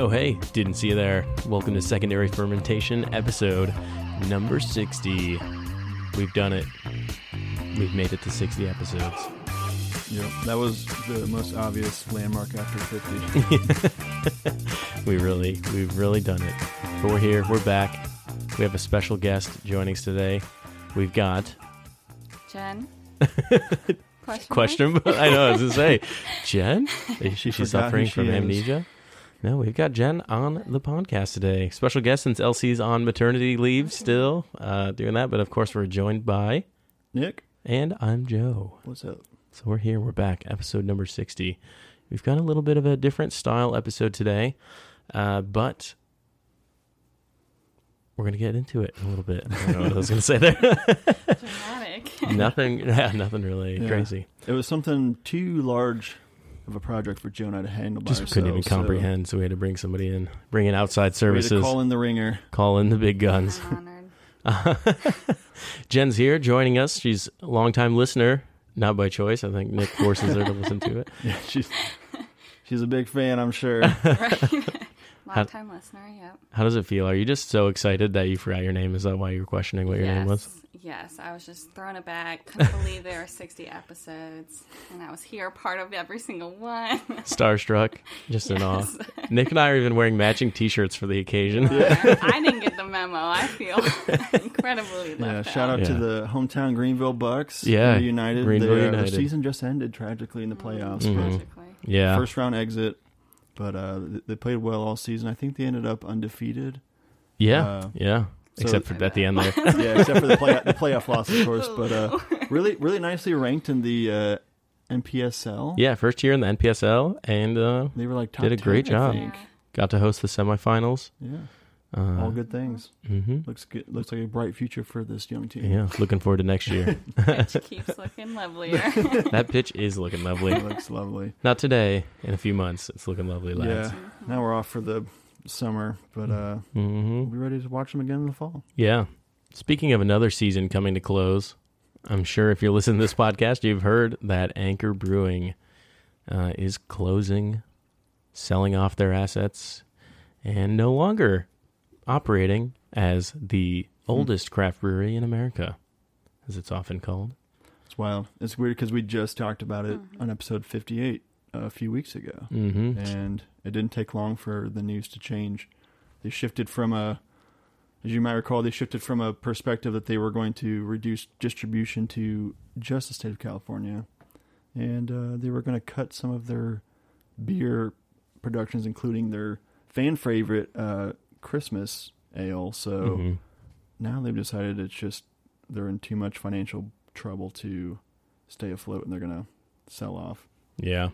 Oh, hey, didn't see you there. Welcome to Secondary Fermentation, episode number 60. We've done it. We've made it to 60 episodes. Yep, that was the most obvious landmark after 50. we really, we've really done it. But we're here, we're back. We have a special guest joining us today. We've got Jen? Question? question. I know, I was gonna say, Jen. Is she, she's forgot suffering she from is. Amnesia. No, we've got Jen on the podcast today. Special guest since LC's on maternity leave, still uh, doing that. But of course, we're joined by, Nick, and I'm Joe. what's up? So we're here. We're back. Episode number sixty. We've got a little bit of a different style episode today, uh, but we're gonna get into it in a little bit. I don't know what I was gonna say there. Dramatic. nothing. Yeah, nothing really Yeah. crazy. It was something too large of a project for Joe and I to handle by Just couldn't even ourselves, so comprehend, so we had to bring somebody in, bring in outside we had to services, call in the ringer. call in the big guns. I'm honored. Jen's here joining us. She's a longtime listener, not by choice. I think Nick forces her to listen to it. Yeah, she's she's a big fan, I'm sure. Right? Long time listener, yep. How does it feel? Are you just so excited that you forgot your name? Is that why you were questioning what your yes. name was? Yes, I was just throwing it back. Couldn't believe there were 60 episodes, and I was here, part of every single one. Starstruck, just in awe. Nick and I are even wearing matching T-shirts for the occasion. I didn't get the memo. I feel incredibly left Yeah, shout out to Yeah. the hometown Greenville Bucks. Yeah, United. Greenville their, United. The season just ended tragically in the playoffs. Mhm. Tragically. Yeah, First round exit, but uh, they played well all season. I think they ended up undefeated. yeah, uh, yeah. So- Except for at the end there. yeah, except for the play the playoff loss, of course. But uh, really, really nicely ranked in the uh, NPSL. Yeah, first year in the NPSL, and uh, they were like top Did a 10, great I job. Yeah. got to host the semifinals. Yeah, Uh, all good things. hmm Looks good. Looks like a bright future for this young team. Yeah, looking forward to next year. Pitch keeps looking lovelier. that pitch is looking lovely. It looks lovely. Not today. In a few months, it's looking lovely, lads. Yeah. Now we're off for the summer, but uh, hmm we'll be ready to watch them again in the fall. Yeah. Speaking of another season coming to close, I'm sure if you're listening to this podcast, you've heard that Anchor Brewing uh, is closing, selling off their assets, and no longer operating as the oldest craft brewery in America, as it's often called. It's wild. It's weird because we just talked about it on episode 58 a few weeks ago, Mm-hmm. and it didn't take long for the news to change. They shifted from a, as you might recall, they shifted from a perspective that they were going to reduce distribution to just the state of California, and uh, they were going to cut some of their beer productions, including their fan favorite uh, Christmas ale. So hmm now they've decided it's just they're in too much financial trouble to stay afloat, and they're going to sell off. Yeah.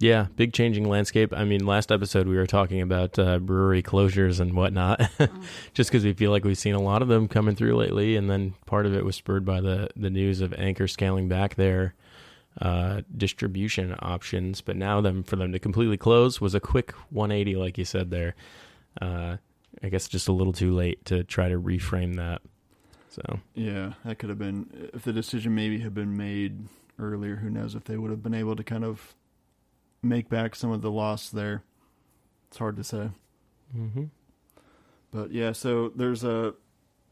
Yeah, big changing landscape. I mean, last episode we were talking about uh, brewery closures and whatnot, just because we feel like we've seen a lot of them coming through lately, and then part of it was spurred by the the news of Anchor scaling back their uh, distribution options. But now, them for them to completely close was a quick 180, like you said there. Uh, I guess just a little too late to try to reframe that. So Yeah, that could have been if the decision maybe had been made earlier. Who knows if they would have been able to kind of make back some of the loss there. It's hard to say, hmm but yeah. So there's a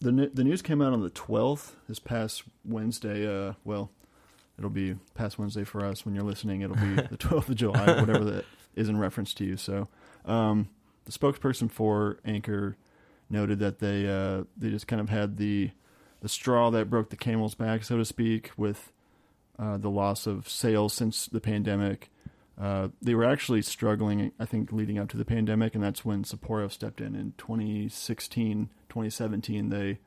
the the news came out on the 12th this past Wednesday. Uh, well, it'll be past Wednesday for us when you're listening. It'll be the 12th of July, whatever that is in reference to you. So, um, the spokesperson for Anchor noted that they uh, they just kind of had the the straw that broke the camel's back, so to speak, with uh, the loss of sales since the pandemic. Uh, they were actually struggling, I think, leading up to the pandemic, and that's when Sapporo stepped in in 2016, 2017. They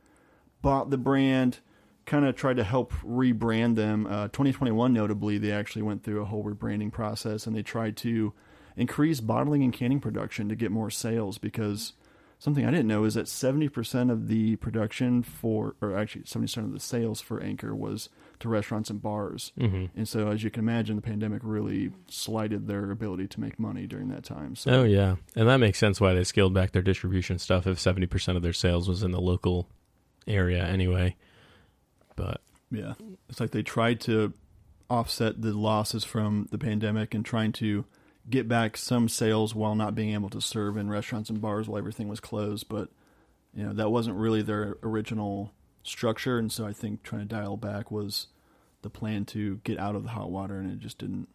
bought the brand, kind of tried to help rebrand them. Uh, 2021, notably, they actually went through a whole rebranding process, and they tried to increase bottling and canning production to get more sales because something I didn't know is that 70% of the production for, or actually 70% of the sales for Anchor was to restaurants and bars. hmm And so, as you can imagine, the pandemic really slighted their ability to make money during that time. So, Oh yeah, and that makes sense why they scaled back their distribution stuff. If seventy percent of their sales was in the local area anyway, but yeah, it's like they tried to offset the losses from the pandemic and trying to get back some sales while not being able to serve in restaurants and bars while everything was closed. But you know that wasn't really their original structure, and so I think trying to dial back was the plan to get out of the hot water, and it just didn't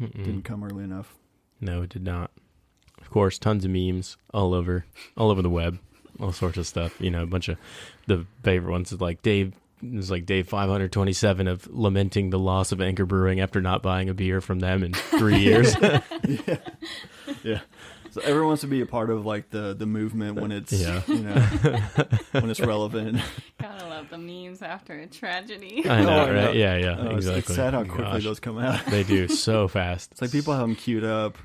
Mm-mm. didn't come early enough. No, it did not. Of course, tons of memes all over, all over the web, all sorts of stuff. You know, a bunch of the favorite ones is like Dave. Is like day 527 of lamenting the loss of Anchor Brewing after not buying a beer from them in three years. yeah, yeah. So everyone wants to be a part of like the the movement when it's Yeah. you know when it's relevant. Gotta love the memes after a tragedy. I know, Oh, I know. right? Yeah, yeah, Uh, exactly. It's sad how Oh, quickly gosh. those come out. They do so fast. It's like people have them queued up.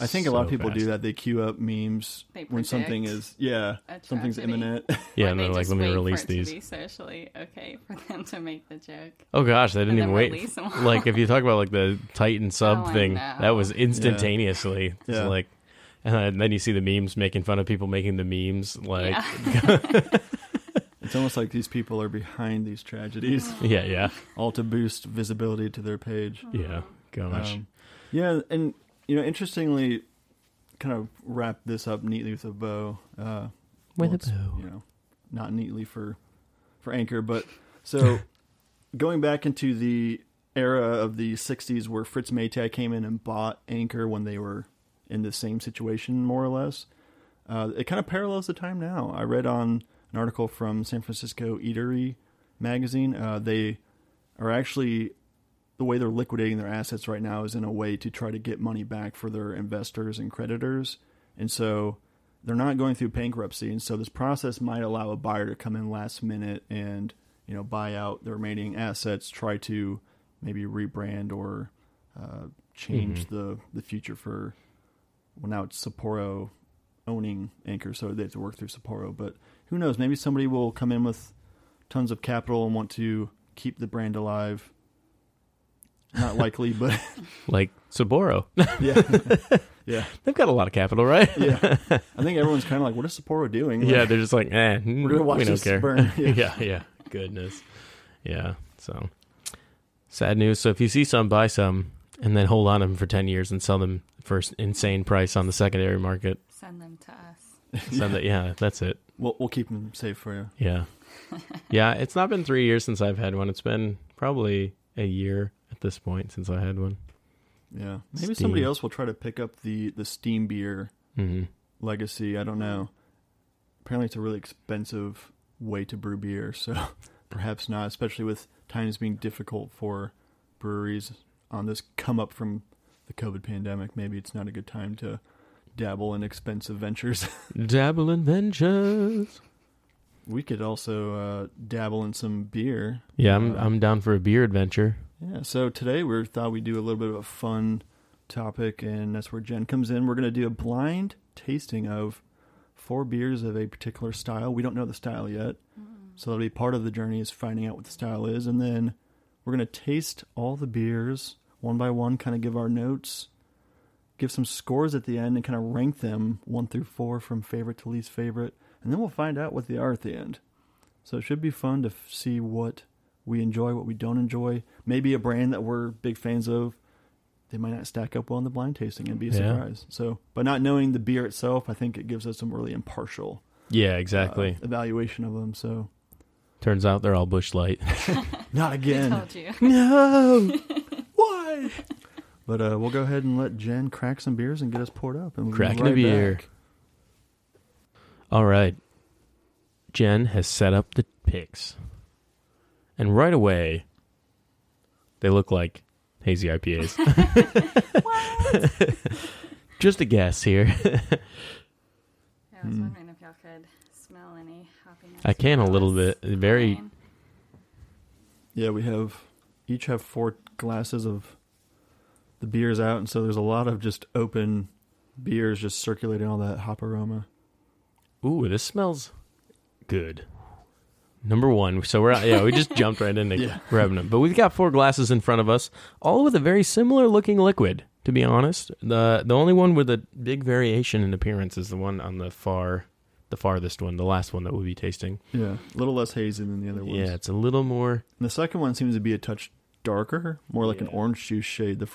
I think a lot of So people do that. They queue up memes when something is yeah something's imminent. Yeah, and they they're like, just let me release these. To be socially okay for them to make the joke. Oh gosh, they didn't even wait. Like if you talk about like the Titan sub Oh, thing, that was instantaneously. It's Yeah. like, and then you see the memes making fun of people making the memes. Like, yeah. It's almost like these people are behind these tragedies, yeah, yeah, all to boost visibility to their page. yeah. Gosh, Um, yeah, and you know, interestingly, kind of wrap this up neatly with a bow. Uh, With a bow. You know, not neatly for for Anchor, but so going back into the era of the '60s where Fritz Maytag came in and bought Anchor when they were in the same situation, more or less. Uh, it kind of parallels the time now. I read on an article from San Francisco Eatery magazine. Uh, they are actually the way they're liquidating their assets right now is in a way to try to get money back for their investors and creditors. And so they're not going through bankruptcy. And so this process might allow a buyer to come in last minute and, you know, buy out the remaining assets, try to maybe rebrand or uh, change Mhm. the, the future for, well, now it's Sapporo owning Anchor, so they have to work through Sapporo. But who knows? Maybe somebody will come in with tons of capital and want to keep the brand alive. Not likely, but like Sapporo. yeah, yeah, they've got a lot of capital, right? yeah. I think everyone's kind of like, "What is Sapporo doing?" Like, yeah, they're just like, eh, we're gonna watch we don't this care. burn. Yeah. yeah, yeah. Goodness. Yeah. So sad news. So if you see some, buy some, and then hold on to them for ten years and sell them for s- insane price on the secondary market. Send them to us. Send it. Yeah, that's it. We'll we'll keep them safe for you. Yeah. Yeah. It's not been three years since I've had one. It's been probably a year at this point since I had one. Yeah, maybe Steam. somebody else will try to pick up the the steam beer hmm legacy. I don't know. Apparently, it's a really expensive way to brew beer, so perhaps not. Especially with times being difficult for breweries on this come up from the COVID pandemic. Maybe it's not a good time to dabble in expensive ventures. Dabble in ventures. we could also uh, dabble in some beer. Yeah, I'm Uh, I'm down for a beer adventure. Yeah, so today we thought we'd do a little bit of a fun topic, and that's where Jen comes in. We're going to do a blind tasting of four beers of a particular style. We don't know the style yet, so that'll be part of the journey is finding out what the style is, and then we're going to taste all the beers one by one, kind of give our notes, give some scores at the end, and kind of rank them one through four from favorite to least favorite, and then we'll find out what they are at the end. So it should be fun to f- see what we enjoy, what we don't enjoy. Maybe a brand that we're big fans of, they might not stack up well in the blind tasting and be a Yeah. surprise. So, by not knowing the beer itself, I think it gives us some really impartial Yeah, uh, exactly. evaluation of them. So, Turns out they're all bush light. not I again. told you. no. Why? But uh, we'll go ahead and let Jen crack some beers and get us poured up. And we'll be Cracking a beer. back. All right. Jen has set up the picks. And right away, they look like hazy IPAs. Just a guess here. I was Hmm. wondering if y'all could smell any hoppiness. I can a little bit. Very- Yeah, we have each have four glasses of the beers out, and so there's a lot of just open beers just circulating all that hop aroma. Ooh, this smells good. Number one. So we're yeah, we just jumped right into Yeah. grabbing them. But we've got four glasses in front of us, all with a very similar looking liquid. To be honest, the the only one with a big variation in appearance is the one on the far, the farthest one, the last one that we'll be tasting. Yeah, a little less hazy than the other ones. Yeah, it's a little more. And the second one seems to be a touch darker, more like an orange juice shade. The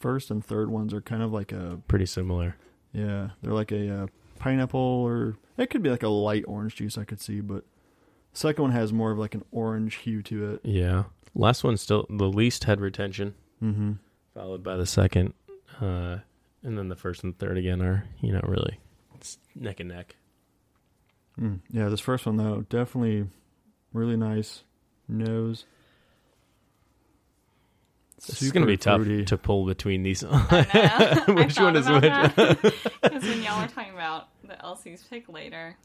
first and third ones are kind of like a Pretty similar. yeah, they're like a uh, pineapple or it could be like a light orange juice I could see, but the second one has more of like an orange hue to it. Yeah. Last one still the least head retention, Mm-hmm. followed by the second, uh, and then the first and third again are you know really it's neck and neck. Mm. Yeah, this first one though, definitely really nice nose. This is gonna be Super tough fruity. to pull between these. Which one is which? Because when y'all were talking about the LC's pick later,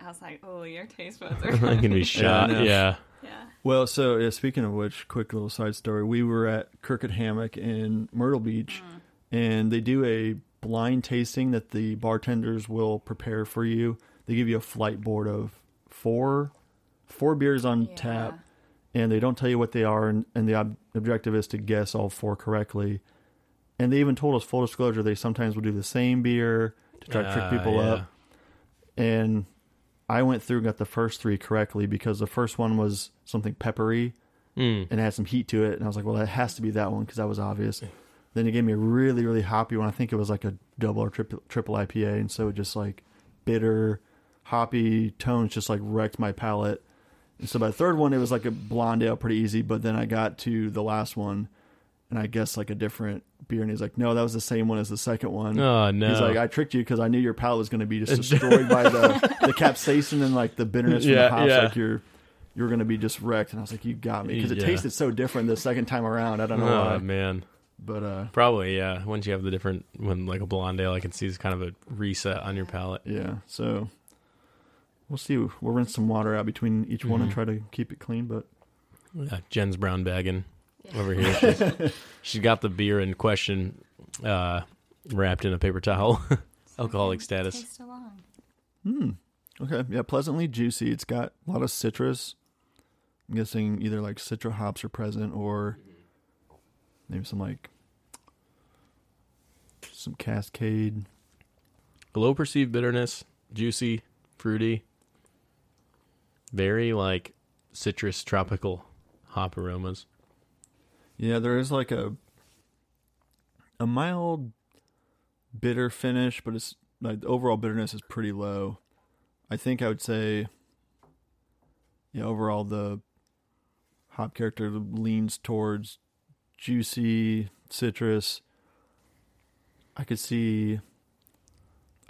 I was like, oh, your taste buds are I'm gonna be shot. know. Yeah. Yeah. Well, so yeah, speaking of which, quick little side story. We were at Crooked Hammock in Myrtle Beach, mm. and they do a blind tasting that the bartenders will prepare for you. They give you a flight board of four, four beers on Yeah. tap, and they don't tell you what they are, and, and the ob- objective is to guess all four correctly. And they even told us full disclosure they sometimes will do the same beer to try to trick Ah, people yeah. up and I went through and got the first three correctly because the first one was something peppery Mm. and it had some heat to it, and I was like, well, that has to be that one because that was obvious. Then it gave me a really, really hoppy one. I think it was like a double or triple, triple IPA, and so it just like bitter, hoppy tones just like wrecked my palate. And so by the third one, it was like a blonde ale, pretty easy. But then I got to the last one, and I guessed like a different beer, and he's like, no, that was the same one as the second one. Oh no. He's like, I tricked you because I knew your palate was going to be just destroyed by the the capsaicin and like the bitterness from Yeah, the hops. yeah. Like you're you're going to be just wrecked. And I was like, you got me because it Yeah. tasted so different the second time around. I don't know oh why, man. but uh, Probably yeah. Once you have the different when like a blonde ale, I can see it's kind of a reset on your palate. yeah. So we'll see. We'll rinse some water out between each one and Mhm. try to keep it clean. But Yeah, Jen's brown bagging Yeah. over here. She's, she's got the beer in question uh, wrapped in a paper towel. Alcoholic status. Taste along. hmm, okay, yeah, pleasantly juicy. It's got a lot of citrus. I'm guessing either like citra hops are present or maybe some like some Cascade. Low perceived bitterness, juicy, fruity, very like citrus tropical hop aromas. Yeah, there is like a a mild bitter finish, but it's like the overall bitterness is pretty low. I think I would say yeah, overall the hop character leans towards juicy citrus. I could see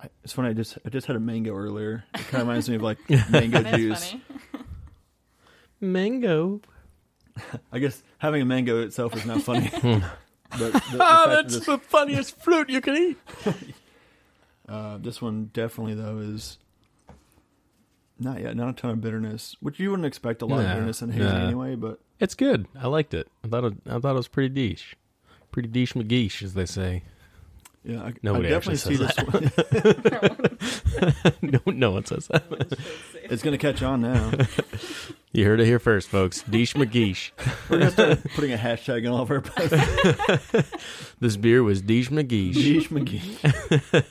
I, it's funny. I just I just had a mango earlier. It kind of reminds me of like mango juice. funny. Mango. I guess having a mango itself is not funny. but the, the Ah, fact that that's this- the funniest fruit you can eat. Uh, this one definitely though is not yet, not a ton of bitterness, which you wouldn't expect a lot of bitterness in hazy no. anyway. But It's good. I liked it. I thought it, I thought it was pretty deesh, Pretty deesh McGeesh, as they say. Yeah, I, Nobody I definitely see actually this one. no, no one says that. it's going to catch on now. You heard it here first, folks. Dish McGeesh. We're going to start putting a hashtag in all of our posts. This beer was Dish McGeesh. Geesh McGee.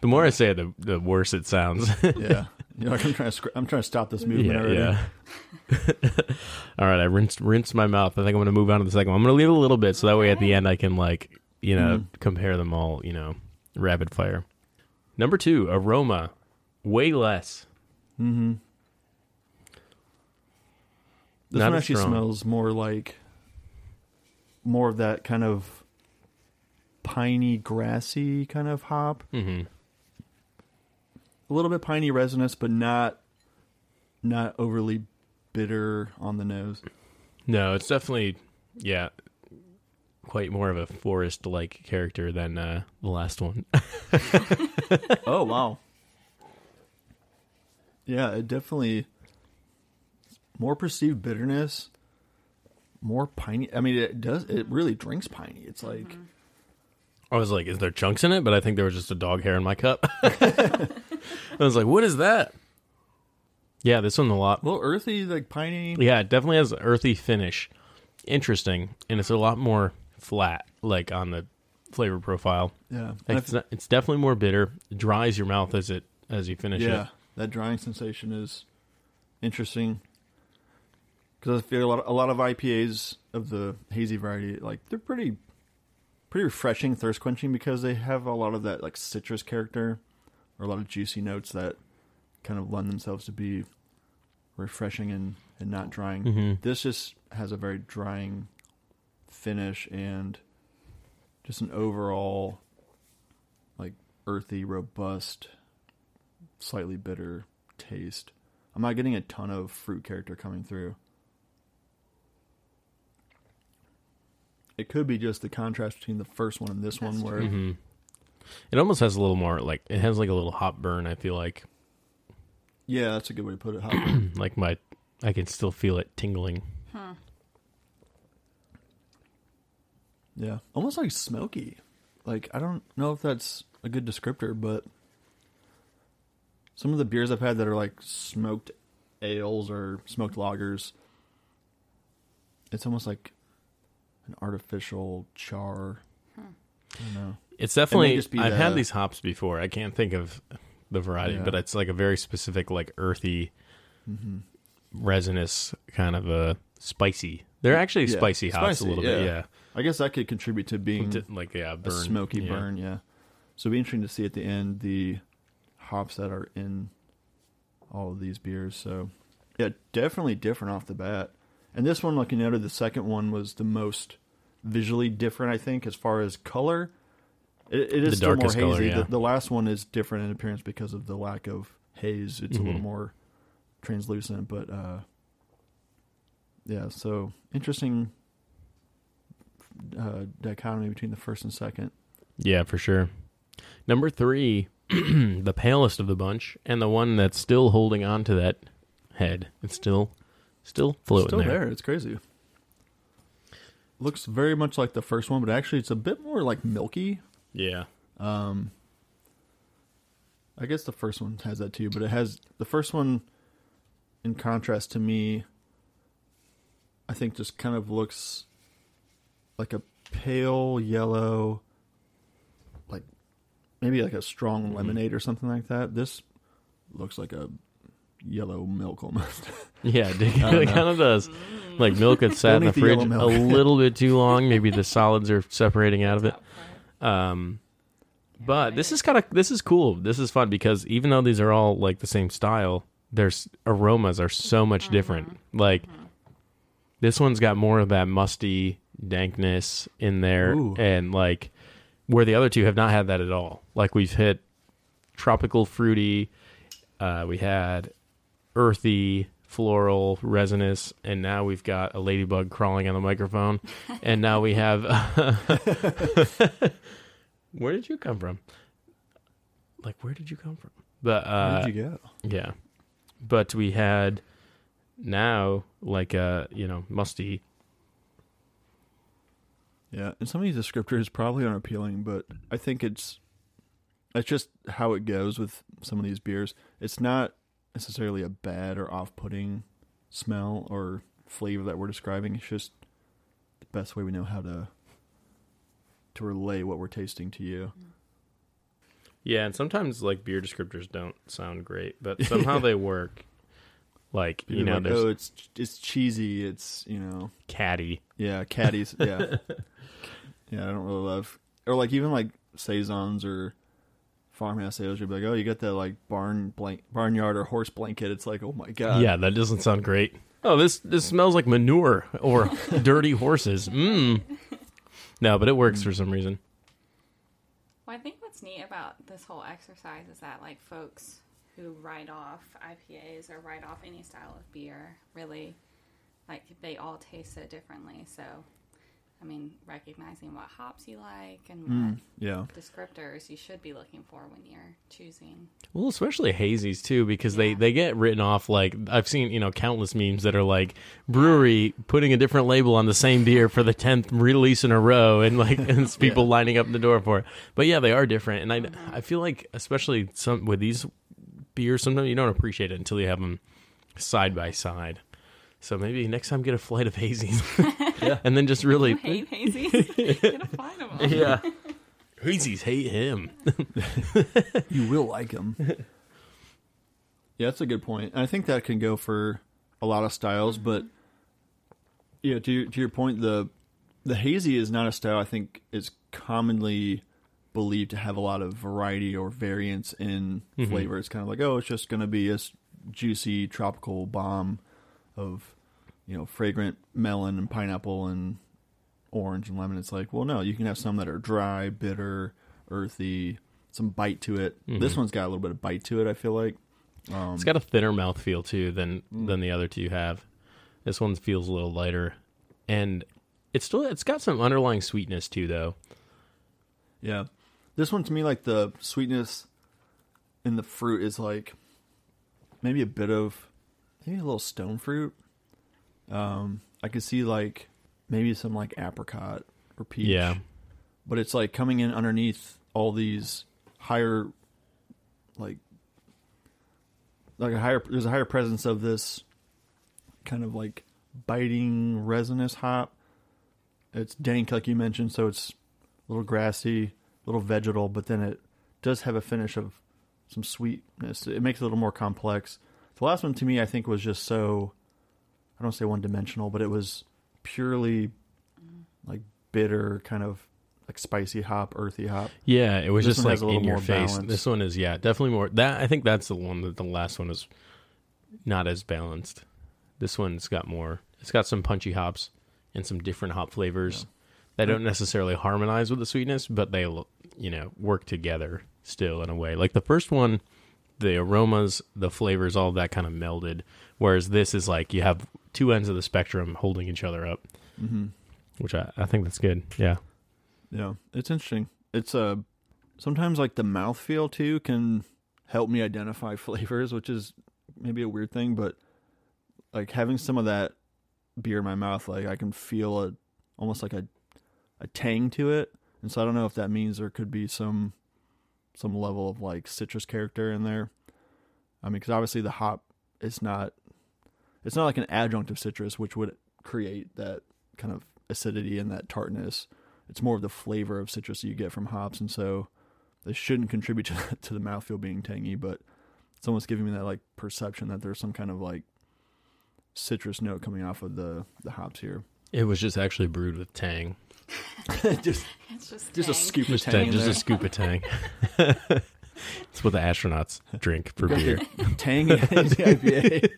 The more I say it, the, the worse it sounds. Yeah, you know, like I'm trying to I'm trying to stop this movement yeah, already. yeah. All right, I rinsed rinsed my mouth. I think I'm going to move on to the second one. I'm going to leave a little bit so that way at the end I can like you know Mhm. compare them all. You know, rapid fire. Number two, aroma, way less. Mm-hmm. This Not one actually strong. smells more like more of that kind of piney, grassy kind of hop. hmm a little bit piney resinous, but not not overly bitter on the nose. No, it's definitely yeah, quite more of a forest like character than uh, the last one. oh wow. Yeah, it definitely more perceived bitterness, more piney. I mean, it does. It really drinks piney. It's like I was like, is there chunks in it? But I think there was just a dog hair in my cup. I was like, what is that? Yeah, this one a lot. a little earthy, like piney. Yeah, it definitely has an earthy finish. Interesting, and it's a lot more flat, like on the flavor profile. Yeah, Like, it's, not, it's definitely more bitter. It dries your mouth as it as you finish it. yeah. it. That drying sensation is interesting because I feel a lot. a lot of IPAs of the hazy variety, like they're pretty pretty refreshing, thirst quenching because they have a lot of that like citrus character or a lot of juicy notes that kind of lend themselves to be refreshing and, and not drying. hmm This just has a very drying finish and just an overall like earthy, robust, slightly bitter taste. I'm not getting a ton of fruit character coming through. It could be just the contrast between the first one and this That's one where hmm It almost has a little more like it has like a little hop burn. I feel like yeah, that's a good way to put it. Like my I can still feel it tingling. Hmm. Yeah, almost like smoky. Like I don't know if that's a good descriptor, but some of the beers I've had that are like smoked ales or smoked lagers, it's almost like an artificial char. Hmm. I don't know. It's definitely. just be I've the- had these hops before. I can't think of the variety, Yeah. but it's like a very specific, like earthy, Mm-hmm. resinous kind of a spicy. They're actually Yeah, spicy hops spicy, a little yeah. bit. Yeah, I guess that could contribute to being D- like yeah, a smoky yeah. burn. Yeah. So it'd be interesting to see at the end the hops that are in all of these beers. So yeah, definitely different off the bat. And this one, like you noted, the second one was the most visually different. I think as far as color, it, it is still more hazy. color, yeah. the, the last one is different in appearance because of the lack of haze. It's a little Mhm. more translucent, but uh, yeah. So interesting uh, dichotomy between the first and second. Yeah, for sure. Number three, the palest of the bunch, and the one that's still holding on to that head. It's still, still floating Still there. there. It's crazy. Looks very much like the first one, but actually it's a bit more like milky. Yeah, Um, I guess the first one has that too, but it has the first one. In contrast to me, I think just kind of looks like a pale yellow, like maybe like a strong Mhm. lemonade or something like that. This looks like a yellow milk almost. yeah, it don't know. kind of does. Like milk that's sat in the eat the fridge yellow a milk. little bit too long. Maybe the solids are separating out of it. Um, but this is kind of this is cool. This is fun because even though these are all like the same style, their aromas are so much different. Like this one's got more of that musty dankness in there, Ooh. and like where the other two have not had that at all. Like we've hit tropical fruity, uh, we had earthy, floral, resinous, and now we've got a ladybug crawling on the microphone, and now we have. where did you come from? Like where did you come from? But uh, Where did you go? yeah. But we had now like a, you know, musty. Yeah, and some of these descriptors probably aren't appealing, but I think it's it's just how it goes with some of these beers. It's not necessarily a bad or off-putting smell or flavor that we're describing. It's just the best way we know how to to relay what we're tasting to you. Yeah, and sometimes like beer descriptors don't sound great, but somehow they work. Like, you You're know, like, oh, it's it's cheesy. It's you know, catty. yeah, caddies. yeah, yeah. I don't really love or like even like saisons or farmhouse ales. You'd be like, oh, you got that like barn blank barnyard or horse blanket. It's like, oh my god. yeah, that doesn't sound great. Oh, this this smells like manure or dirty horses. Mmm. No, but it works for some reason. Well, I think what's neat about this whole exercise is that like folks who write off IPAs or write off any style of beer really like they all taste so differently. So, I mean, recognizing what hops you like and what Mm, yeah. descriptors you should be looking for when you're choosing. Well, especially hazies too, because they Yeah. they get written off like I've seen you know countless memes that are like brewery putting a different label on the same beer for the tenth release in a row, and like and it's people lining up the door for it. But yeah, they are different, and I I feel like especially some with these beers, sometimes you don't appreciate it until you have them side by side. So maybe next time get a flight of hazies, Yeah. and then just really You hate hazies? Get a flight of them. yeah. Hazies hate him. You will like him. yeah, that's a good point. And I think that can go for a lot of styles, mm-hmm. but yeah, to your, to your point, the the hazy is not a style I think is commonly believed to have a lot of variety or variance in Mhm. flavor. It's kind of like, oh, it's just going to be a juicy tropical bomb of, you know, fragrant melon and pineapple and orange and lemon. It's like, well, no, you can have some that are dry, bitter, earthy, some bite to it. This Mhm. one's got a little bit of bite to it. I feel like. Um, It's got a thinner mouthfeel too than Mm. than the other two have. This one feels a little lighter, and it's still it's got some underlying sweetness too, though. Yeah. This one to me like the sweetness in the fruit is like maybe a bit of maybe a little stone fruit. Um I could see like maybe some like apricot or peach. Yeah, But it's like coming in underneath all these higher like like a higher there's a higher presence of this kind of like biting resinous hop. It's dank like you mentioned, so it's a little grassy, little vegetal, but then it does have a finish of some sweetness. It makes it a little more complex. The last one to me I think was just so I don't say one dimensional, but it was purely mm-hmm. like bitter kind of like spicy hop, earthy hop. yeah. It was This just like a little in your more face. balance. This one is yeah, definitely more. That I think that's the one that the last one is not as balanced. This one's got more. It's got some punchy hops and some different hop flavors that don't necessarily harmonize with the sweetness, but they you know work together still in a way. Like the first one, the aromas, the flavors, all that kind of melded. Whereas this is like you have two ends of the spectrum holding each other up, Mm-hmm. which I, I think that's good. Yeah. Yeah, it's interesting. It's uh, sometimes like the mouth feel too can help me identify flavors, which is maybe a weird thing, but like having some of that beer in my mouth, like I can feel a almost like a a tang to it, and so I don't know if that means there could be some some level of like citrus character in there. I mean, because obviously the hop is not it's not like an adjunct of citrus, which would create that kind of acidity and that tartness it's more of the flavor of citrus that you get from hops, and so they shouldn't contribute to to the mouthfeel being tangy. But it's almost giving me that like perception that there's some kind of like citrus note coming off of the the hops here. It was just actually brewed with tang. just It's just just a dang. scoop of Just, tang, tang, just a scoop of tang. It's what the astronauts drink for beer. their tang IPA.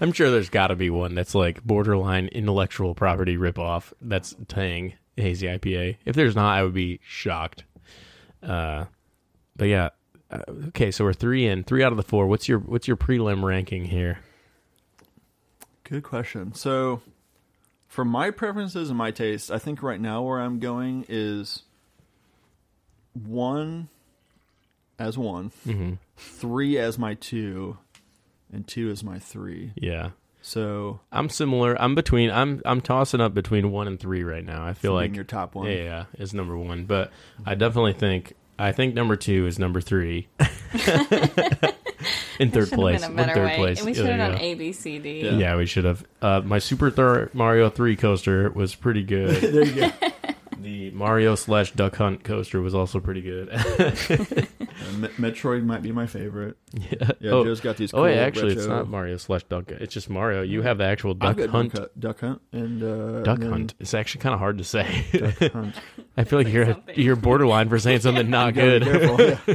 I'm sure there's got to be one that's like borderline intellectual property ripoff. That's Tang Hazy IPA. If there's not, I would be shocked. Uh, but yeah, uh, okay. So we're three in, three out of the four. What's your what's your prelim ranking here? Good question. So, for my preferences and my taste, I think right now where I'm going is one as one, Mm-hmm. three as my two, and two as my three. Yeah, So, I'm similar. I'm between. I'm I'm tossing up between one and three right now. I feel like your top one. yeah, yeah, is number one, but I definitely think I think number two is number three. in third place. in third way. place. And we should have there done. A, B, C, D. Yeah. Yeah, we should have. Uh, my Super Thor Mario 3 coaster was pretty good. there you go. the Mario slash Duck Hunt coaster was also pretty good. Me- Metroid might be my favorite. yeah. Yeah, oh, Joe's got these. oh, Cool wait, actually, it's not Mario slash Duck. It's just Mario. You have the actual I've Duck got Hunt. Duck, Hunt- Duck Hunt and uh, Duck and Hunt. It's actually kind of hard to say. Duck Hunt. I feel like you're something. you're borderline for saying something not You be good. careful, yeah.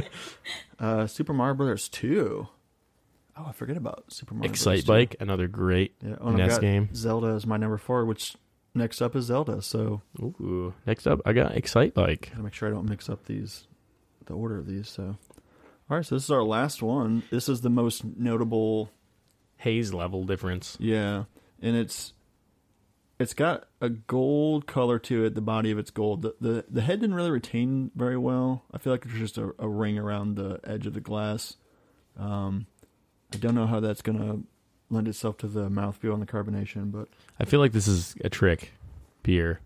uh, Super Mario Brothers two. Oh, I forget about Super Mario. Excite 2. Bike, another great Yeah, oh, NES game. Zelda is my number four, which next up is Zelda. So Ooh. Next up, I got Excitebike. gotta make sure I don't mix up these, the order of these. So, all right, so this is our last one. This is the most notable Haze level difference. Yeah, and it's it's got a gold color to it. The body of it's gold. The the, the head didn't really retain very well. I feel like it's just a, a ring around the edge of the glass. Um, I don't know how that's gonna lend itself to the mouthfeel and the carbonation, but I feel like this is a trick beer.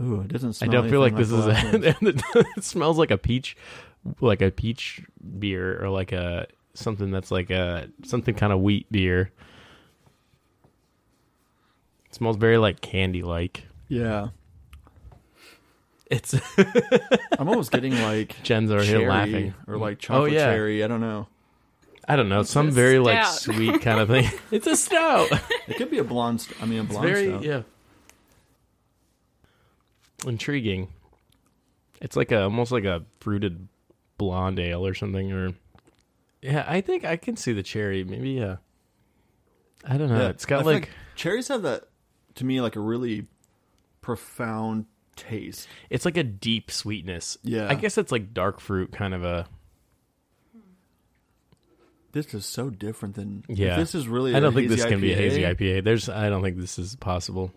ooh, it doesn't I don't feel like anything this is the last one. a. it smells like a peach, like a peach beer or like a something that's like a something kind of wheat beer. It smells very like candy like. yeah. It's I'm almost getting like Jen's are here laughing. or like oh, chocolate oh yeah, cherry. I don't know. I don't know, It's some a very like sweet kind of thing. it's a stout. It could be a blonde. St- I mean, a It's blonde very stout. yeah. intriguing. It's like a almost like a fruited blonde ale or something. Or yeah, I think I can see the cherry. Maybe yeah. I don't know. Yeah, It's got I like, cherries have that to me like a really profound taste. it's like a deep sweetness. Yeah. I guess it's like dark fruit kind of a. This is so different than Yeah. This is really. I don't think hazy this can be a hazy IPA. IPA. There's I don't think this is possible.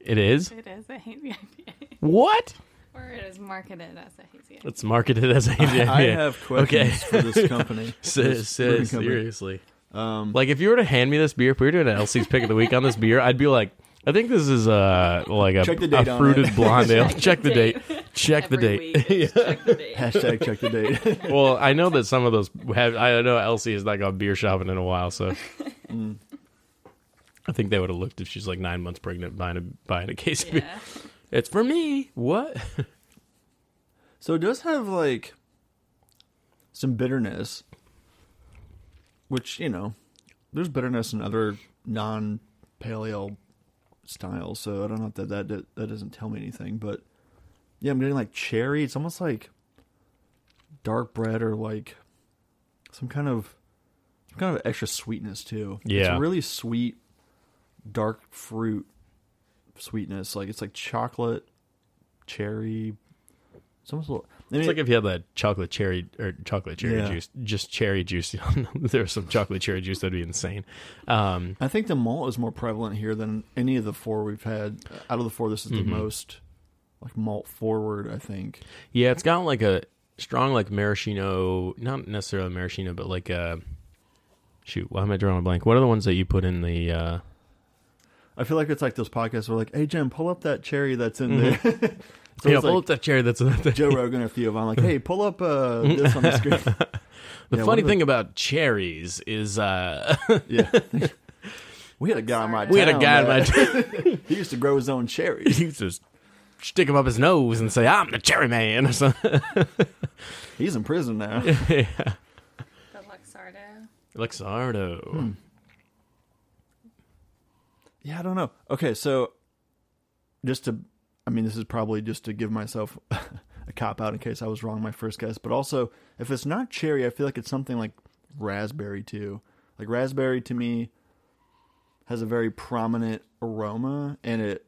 It is It is a hazy IPA. what? Or it is marketed as a hazy IPA. It's marketed as a hazy IPA. I have questions Okay. for this company. Sa- this sa- company. seriously. Um, Like if you were to hand me this beer, if we were doing an LC's pick of the week on this beer, I'd be like, I think this is uh like a, Check the date a on fruited it. blonde ale. Check the date. Check the Every date. week it's check the date. hashtag check the date. well, I know that some of those have. I know LC has not gone beer shopping in a while, so Mm. I think they would have looked if she's like nine months pregnant buying a buying a case of beer. Yeah. It's for me. What? So it does have like some bitterness, which you know, there's bitterness in other non pale ale styles. So I don't know if that that that doesn't tell me anything, but yeah, I'm getting like cherry. It's almost like dark bread or like some kind of some kind of extra sweetness too. Yeah. it's really sweet, dark fruit sweetness. Like it's like chocolate, cherry. It's almost a little. I mean, It's like if you had that chocolate cherry or chocolate cherry Yeah. juice, just cherry juice. There's some chocolate cherry juice that'd be insane. Um, I think the malt is more prevalent here than any of the four we've had. Out of the four, this is the most like malt forward. I think. yeah, it's got like a strong like maraschino, not necessarily maraschino, but like a shoot. Why am I drawing a blank? What are the ones that you put in the? uh I feel like it's like those podcasts where like, "Hey Jim, pull up that cherry that's in there." so yeah, it's pull like up that cherry that's in that thing. Joe Rogan or Theo Von, like, "Hey, pull up uh, this on the screen." The Yeah, funny what are thing about cherries is uh yeah, we had a guy on my. we had a town guy in my that- he used to grow his own cherries. he used to stick him up his nose and say, "I'm the cherry man" or something. He's in prison now. yeah. The Luxardo. Luxardo. Hmm. Yeah, I don't know. Okay, so just to, I mean, this is probably just to give myself a cop out in case I was wrong my first guess, but also if it's not cherry, I feel like it's something like raspberry too. Like raspberry to me has a very prominent aroma, and it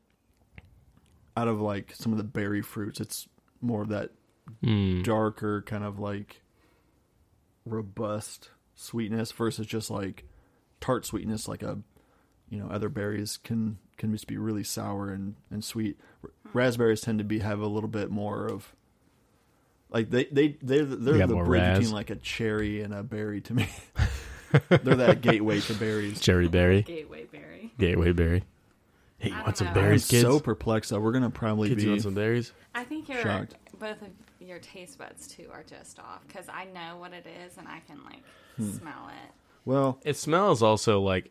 out of like some of the berry fruits, it's more of that Hmm. darker kind of like robust sweetness versus just like tart sweetness like a you know other berries can can just be really sour and and sweet R- raspberries tend to be have a little bit more of like they they they're, they're the bridge raz? between like a cherry and a berry to me they're that gateway to berries Cherry berry, Gateway Berry. gateway berry. Hey, you want some know. berries, I'm kids? so perplexed that we're gonna probably kids, you be want some berries? I think your Shocked. both of your taste buds too are just off because I know what it is and I can like Hmm. smell it. well It smells also like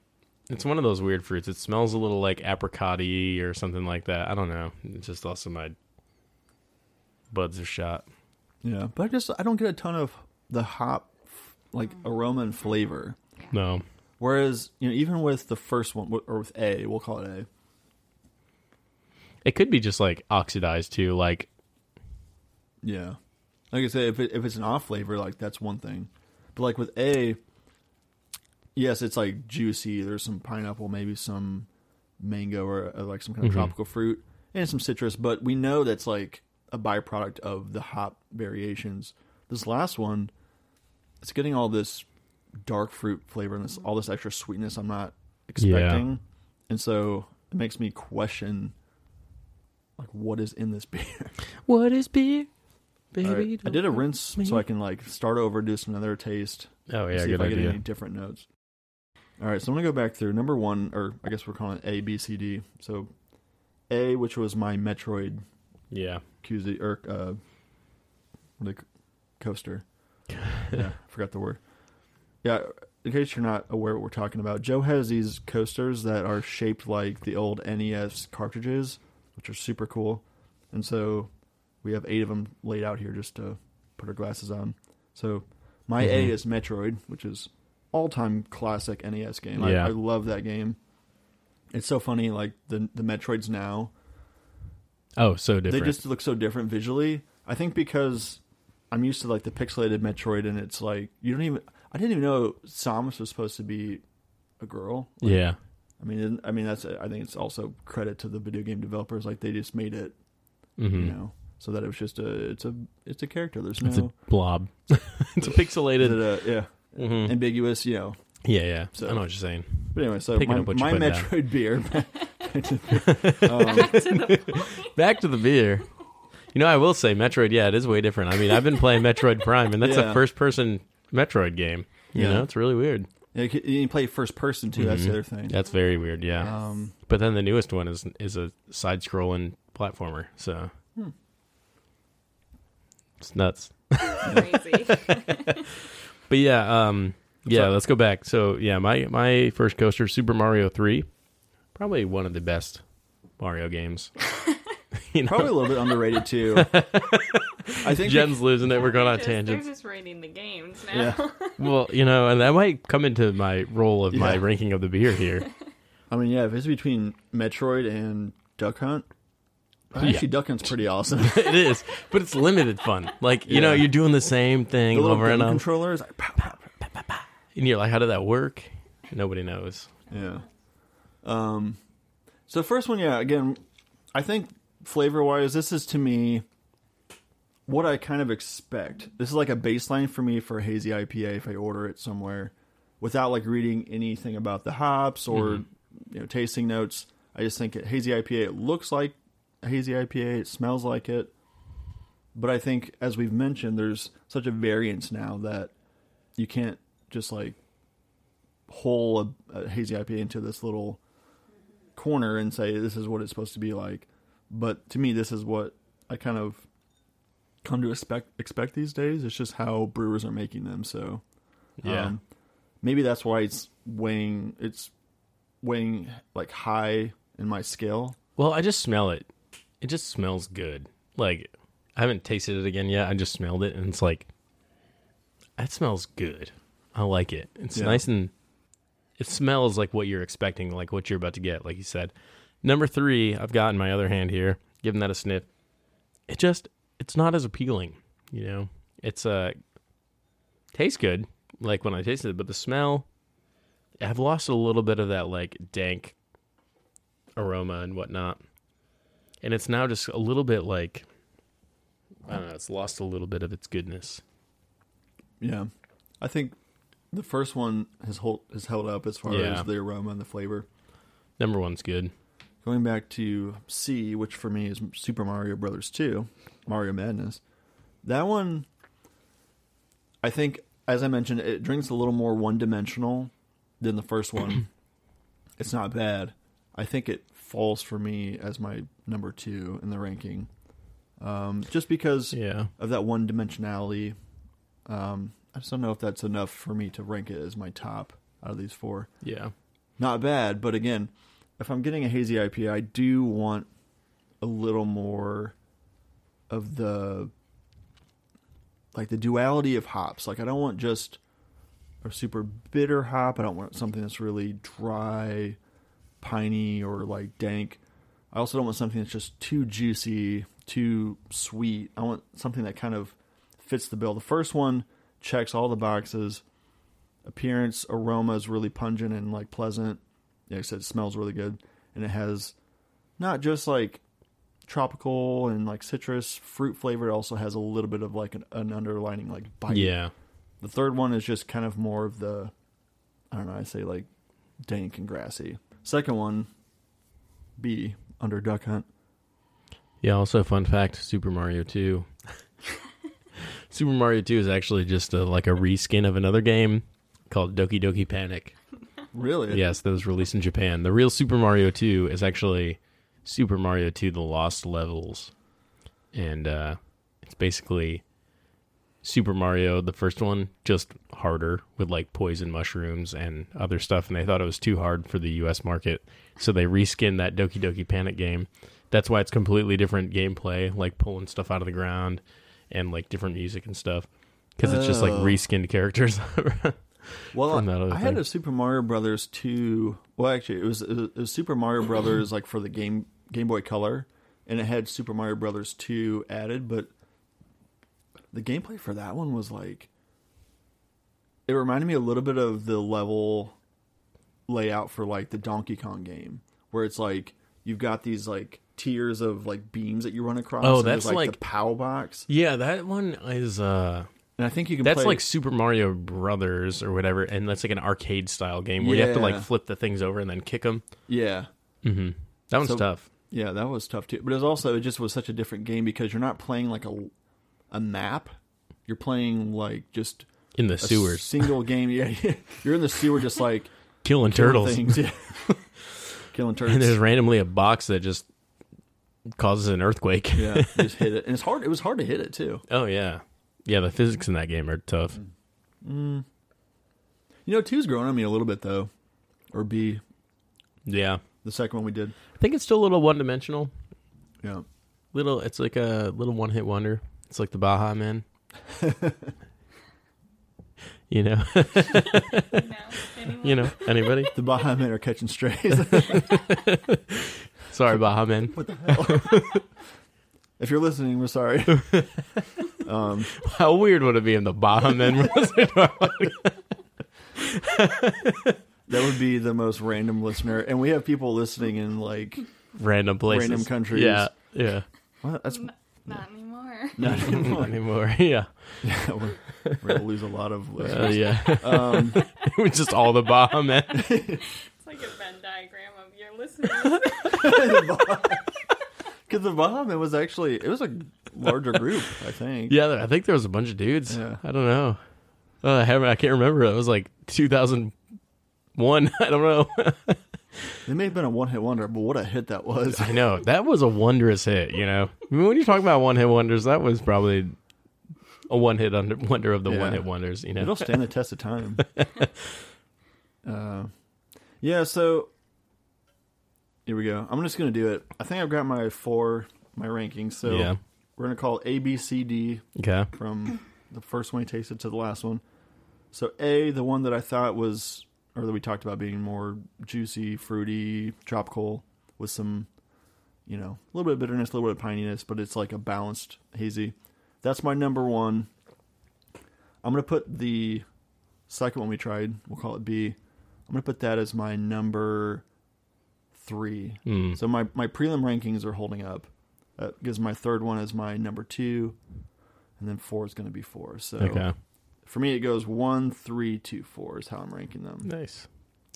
it's one of those weird fruits. It smells a little like apricot-y or something like that. I don't know. It's just also my buds are shot. yeah but i just i don't get a ton of the hop like aroma and flavor No. Whereas, you know, even with the first one, or with A, we'll call it A. It could be just like oxidized too. Like Yeah. Like I say, if it, if it's an off flavor, like that's one thing. But like with A, yes, it's like juicy. There's some pineapple, maybe some mango, or uh, like some kind of Mhm. tropical fruit, and some citrus. But we know that's like a byproduct of the hop variations. This last one, it's getting all this dark fruit flavor and this all this extra sweetness I'm not expecting, and so it makes me question like what is in this beer. what is beer, baby? Right, I did a rinse me. so I can like start over, do some another taste, Oh yeah, see if I get idea. any different notes. All right, so I'm gonna go back through number one, or I guess we're calling it A, B, C, D. So A, which was my Metroid Yeah. QZ or uh, the coaster. yeah, I forgot the word. Yeah, in case you're not aware what we're talking about, Joe has these coasters that are shaped like the old NES cartridges, which are super cool. And so we have eight of them laid out here just to put our glasses on. So my A Mhm. is Metroid, which is all time classic NES game. I, Yeah. I love that game. It's so funny, like the the Metroids now. Oh, so different. They just look so different visually. I think because I'm used to like the pixelated Metroid, and it's like you don't even. I didn't even know Samus was supposed to be a girl. Like, yeah. I mean, I mean that's. I think it's also credit to the video game developers. Like they just made it, hmm you know, so that it was just a. It's a. It's a character. There's no. It's a blob. it's a pixelated. it a- yeah, Mhm. ambiguous. You know. Yeah, yeah. So- I know what you're saying. But anyway, so Picking my, up what you my put down. Metroid beer. um, Back to the point. Back to the beer. You know, I will say Metroid. Yeah, it is way different. I mean, I've been playing Metroid Prime, and that's Yeah. a first-person Metroid game. You Yeah. know, it's really weird. yeah, you, can- play first person too. That's Mhm. the other thing. That's very weird. Yeah. Um, But then the newest one is is a side-scrolling platformer. So Hmm. it's nuts. Crazy. But yeah, um, yeah. So- let's go back. So yeah, my my first coaster, Super Mario Three, probably one of the best Mario games. you know, probably a little bit underrated too. I think Jen's losing it. We're going on They're just- They're just rating the games now. Yeah. Well, you know, and that might come into my role of my ranking of the beer here. I mean, yeah, if it's between Metroid and Duck Hunt, Yeah. Actually, Duck Hunt's pretty awesome. it is, but it's limited fun. Like you know, you're doing the same the thing little over and gun over, controller is like, pow, pow, pow. and you're like, how did that work? Nobody knows. yeah. Um, so first one, yeah, again, I think flavor wise, this is to me what I kind of expect. This is like a baseline for me for a hazy IPA if I order it somewhere without like reading anything about the hops or you know tasting notes. I just think it hazy IPA. It looks like a hazy IPA. It smells like it. But I think, as we've mentioned, there's such a variance now that you can't just like hole a, a hazy IPA into this little corner and say this is what it's supposed to be like. But to me, this is what I kind of come to expect expect these days. It's just how brewers are making them. So Yeah. um, maybe that's why it's weighing it's weighing like high in my scale. Well, I just smell it. It just smells good. Like I haven't tasted it again yet. I just smelled it, and it's like that smells good. I like it. It's Yeah. nice and it smells like what you're expecting, like what you're about to get. Like you said, number three, I've got in my other hand here. Giving that a sniff. It just it's not as appealing. You know, it's uh tastes good. Like when I tasted it, but the smell, I've lost a little bit of that like dank aroma and whatnot. And it's now just a little bit like I don't know, it's lost a little bit of its goodness. Yeah, I think the first one has hold, has held up as far Yeah. as the aroma and the flavor. Number one's good. Going back to C, which for me is Super Mario Brothers 2, Mario Madness. That one, I think, as I mentioned, it drinks a little more one dimensional than the first one. it's not bad. I think it falls for me as my number two in the ranking. Um, just because Yeah. of that one dimensionality. Um, I just don't know if that's enough for me to rank it as my top out of these four Yeah. not bad, but again, if I'm getting a hazy IPA, I do want a little more of the like the duality of hops. Like I don't want just a super bitter hop. I don't want something that's really dry, piney or like dank. I also don't want something that's just too juicy, too sweet. I want something that kind of fits the bill. The first one checks all the boxes appearance, aroma is really pungent and like pleasant. Like I said, it smells really good, and it has not just like tropical and like citrus fruit flavor. It also has a little bit of like an, an underlining like bite. Yeah. The third one is just kind of more of the, I don't know, I say like dank and grassy. Second one, B under Duck Hunt. Yeah, also fun fact, Super Mario 2. Super Mario 2 is actually just a, like a reskin of another game called Doki Doki Panic. Really? Yes, that was released in Japan. The real Super Mario 2 is actually Super Mario 2 The Lost Levels. And uh, it's basically Super Mario, the first one, just harder with like poison mushrooms and other stuff. And they thought it was too hard for the US market. So they reskinned that Doki Doki Panic game. That's why it's completely different gameplay, like pulling stuff out of the ground and like different music and stuff. Because it's just like Oh. reskinned characters. Well, other I had a Super Mario Brothers two. Well, actually, it was it was Super Mario Brothers like for the game Game Boy Color, and it had Super Mario Brothers 2 added, but the gameplay for that one was like it reminded me a little bit of the level layout for like the Donkey Kong game, where it's like you've got these like tiers of like beams that you run across. Oh, and that's like, like- the POW box, Yeah, that one is uh and I think you can. that's play, like Super Mario Brothers or whatever, and that's like an arcade style game where you have to like flip the things over and then kick them. yeah, Mm-hmm. That one's So- tough. yeah, that was tough too. But it was also it just was such a different game because you're not playing like a a map. You're playing like just In the a sewers, single game. Yeah, you're in the sewer just like killing killing turtles, things. Yeah. killing turtles. and there's randomly a box that just causes an earthquake. yeah, just hit it, and it's hard. It was hard to hit it too. oh yeah, yeah. The physics in that game are tough. Mm. Mm. You know, two's growing on me a little bit though, or B, Yeah, the second one we did. I think it's still a little one dimensional. Yeah, Little, it's like a little one hit wonder. It's like the Baha Man. you know, No, you know, anybody? the Baha Men are catching strays. Sorry, Baha Man. What the hell? If you're listening, we're sorry. um, How weird would it be if the Baha Men were listening to our that would be the most random listener, and we have people listening in like random places, Random countries. Yeah, yeah. what? That's N- Not anymore. not Not anymore. anymore. Yeah, Yeah, we're, we're gonna lose a lot of uh, listeners. yeah. Um, it was just all the Baha Men. It's like a Venn diagram of your listeners. because the Baha Men was actually it was a larger group, I think. Yeah, I think there was a bunch of dudes. Yeah. I don't know. Uh, I haven't. I can't remember. It was like 2001. I don't know. It may have been a one hit wonder, but what a hit that was. I know that was a wondrous hit. You know, I mean, when you talk about one hit wonders, that was probably a one hit under, wonder of the Yeah. one hit wonders. You know, It'll stand the test of time. uh, yeah, so here we go. I'm just gonna do it. I think I've got my four my rankings. So yeah. we're gonna call A B C D Okay. from the first one we tasted to the last one. So A, the one that I thought was or that we talked about being more juicy, fruity, tropical with some, you know, a little bit of bitterness, a little bit of pininess, but it's like a balanced hazy. That's my number one. I'm gonna put the second one we tried, we'll call it B. I'm gonna put that as my number three. Mm. So my, my prelim rankings are holding up. That gives my third one as my number two, and then four is going to be four. So Okay. For me, it goes one, three, two, four is how I'm ranking them. Nice.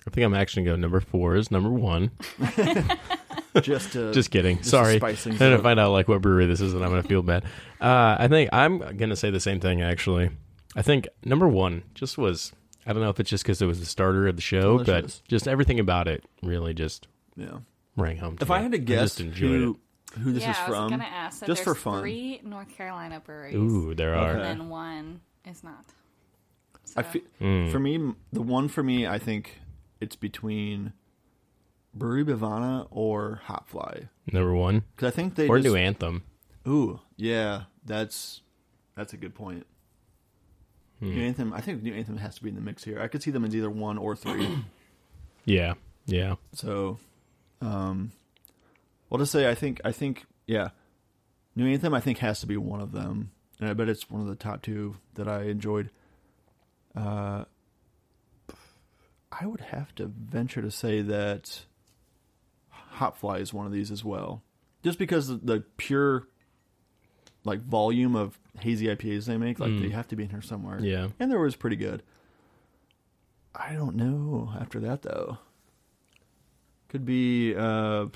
I think I'm actually going to go number four is number one. Just to Just kidding. just Sorry. I'm gonna find out like what brewery this is, and I'm gonna feel bad. Uh, I think I'm gonna say the same thing. Actually, I think number one just was. I don't know if it's just because it was the starter of the show, Delicious. but just everything about it really just Yeah. rang home. To If me. I had to guess just enjoyed who who this yeah, is I was from, gonna ask. So just for fun. three North Carolina breweries. Ooh, there are. Okay. and then one is not. I So- feel, Mm. for me, the one for me, I think it's between Brewery Bhavana or Hopfly Number one because I think they or just, New Anthem. Ooh, yeah, that's that's a good point. Hmm. New Anthem, I think New Anthem has to be in the mix here. I could see them as either one or three. Yeah, yeah. so, um, well, to say, I think, I think, yeah, New Anthem, I think has to be one of them, and I bet it's one of the top two that I enjoyed. Uh, I would have to venture to say that Hopfly is one of these as well, just because the, the pure, like volume of hazy IPAs they make, like Mm. they have to be in here somewhere. Yeah. and there was pretty good. I don't know after that though. Could be. Uh, I